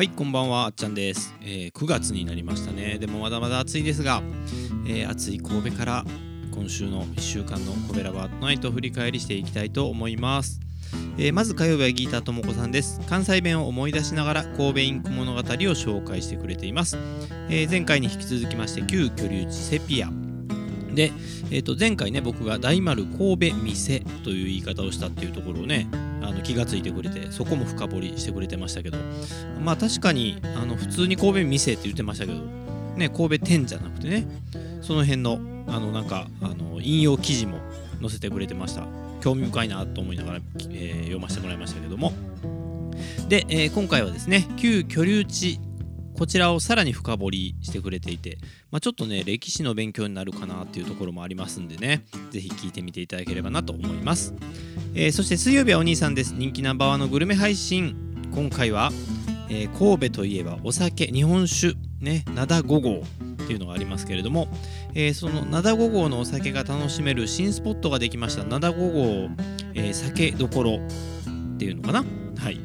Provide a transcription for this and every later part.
はいこんばんはあっちゃんです、えー、9月になりましたね。でもまだまだ暑いですが、えー、暑い神戸から今週の1週間のコベラバートナイトを振り返りしていきたいと思います。えー、まず火曜日はギーターともこさんです。関西弁を思い出しながら神戸インク物語を紹介してくれています、えー、前回に引き続きまして旧居留地セピア。で、えー、と前回ね僕が大丸神戸店という言い方をしたっていうところをねあの気が付いてくれてそこも深掘りしてくれてましたけど。まあ確かにあの普通に神戸店って言ってましたけどね神戸店じゃなくてねその辺のあのなんかあの引用記事も載せてくれてました。興味深いなと思いながら、えー、読ませてもらいましたけども。で、えー、今回はですね旧居留地こちらをさらに深掘りしてくれていて、まあ、ちょっとね歴史の勉強になるかなっていうところもありますんでね是非聞いてみていただければなと思います、えー、そして水曜日はお兄さんです。人気ナンバーワンのグルメ配信。今回は、えー、神戸といえばお酒。日本酒ね灘5号っていうのがありますけれども、えー、その灘5号のお酒が楽しめる新スポットができました。灘5号、えー、酒どころっていうのかな。はい。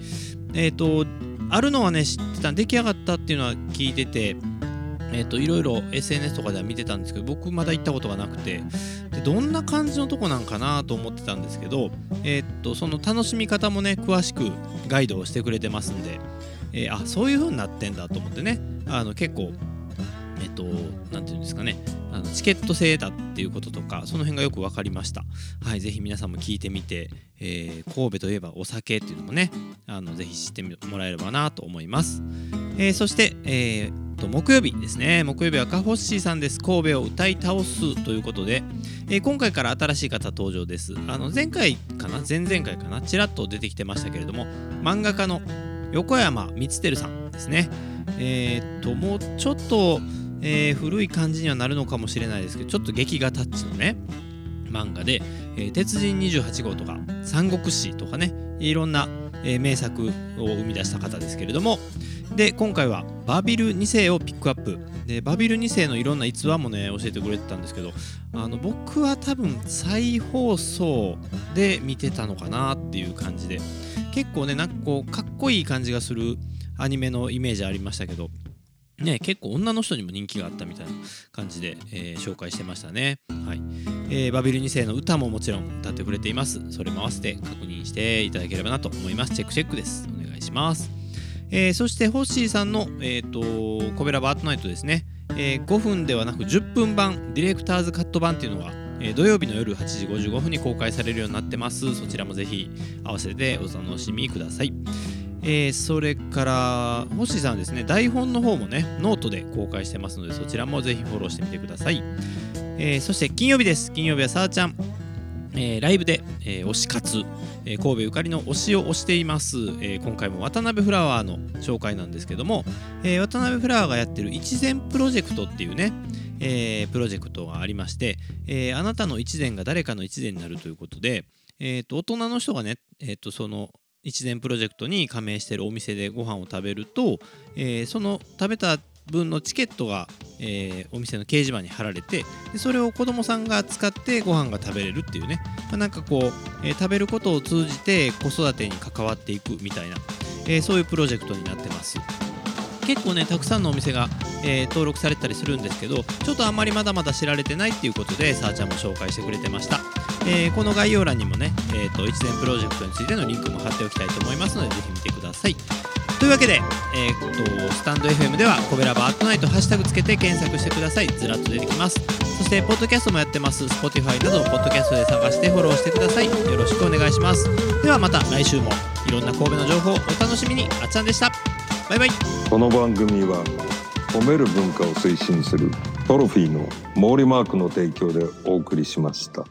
えっ、ー、とあるのはね知ってた。出来上がったっていうのは聞いててえーと、いろいろ SNS とかでは見てたんですけど僕まだ行ったことがなくて。でどんな感じのとこなんかなと思ってたんですけど、えーと、その楽しみ方もね詳しくガイドをしてくれてますんで、えー、あそういう風になってんだと思ってね。あの結構えっ、と何て言うんですかね。あのチケット制だっていうこととかその辺がよく分かりました。はいぜひ皆さんも聞いてみて、えー、神戸といえばお酒っていうのもねあのぜひ知ってもらえればなと思います、えー、そして、えー、と木曜日ですね。木曜日はカホッシーさんです。神戸を歌い倒すということで、えー、今回から新しい方登場です。あの前回かな？前々回かな？ちらっと出てきてましたけれども漫画家の横山光輝さんですね。えー、っともうちょっとえー、古い感じにはなるのかもしれないですけどちょっと劇画タッチのね漫画で「えー、鉄人28号」とか「三国志」とかねいろんな、えー、名作を生み出した方ですけれどもで今回はバビル2世をピックアップ。でバビル2世のいろんな逸話もね教えてくれてたんですけどあの僕は多分再放送で見てたのかなっていう感じで結構ねなんかこうかっこいい感じがするアニメのイメージありましたけどね、結構女の人にも人気があったみたいな感じで、えー、紹介してましたね。はいえー、バビル2世の歌ももちろん歌ってくれています。それも合わせて確認していただければなと思います。チェックチェックです。お願いします。えー、そしてホッシーさんの、えーと、コベラバアットナイトですね、え、5分ではなく10分版ディレクターズカット版っていうのが、え、土曜日の夜8時55分に公開されるようになってますそちらもぜひ合わせてお楽しみくださいえー、それから星さんですね台本の方もねノートで公開してますのでそちらもぜひフォローしてみてください、えー、そして金曜日です。金曜日はさあちゃん。えー、ライブで、え、推し活、え、神戸ゆかりの推しを推しています、え今回も渡辺フラワーの紹介なんですけども、え渡辺フラワーがやってる一善プロジェクトっていうね、えプロジェクトがありまして、えあなたの一善が誰かの一善になるということで、えーと、大人の人がね、えーとその一年プロジェクトに加盟しているお店でご飯を食べると、えー、その食べた分のチケットが、えー、お店の掲示板に貼られてでそれを子供さんが使ってご飯が食べれるっていうね、まあ、なんかこう、えー、食べることを通じて子育てに関わっていくみたいな、えー、そういうプロジェクトになってます。結構ねたくさんのお店が、え、登録されたりするんですけどちょっとあんまりまだまだ知られてないっていうことでさあちゃんも紹介してくれてました。えー、この概要欄にもね、えーと、一年プロジェクトについてのリンクも貼っておきたいと思いますのでぜひ見てください。というわけで、えーと、スタンド FM ではコベラバートナイトハッシュタグつけて検索してください。ずらっと出てきます。そしてポッドキャストもやってます。Spotify などポッドキャストで探してフォローしてください。よろしくお願いします。ではまた来週もいろんな神戸の情報お楽しみに。あっちゃんでした。バイバイ。この番組は褒める文化を推進するトロフィーの毛利マークの提供でお送りしました。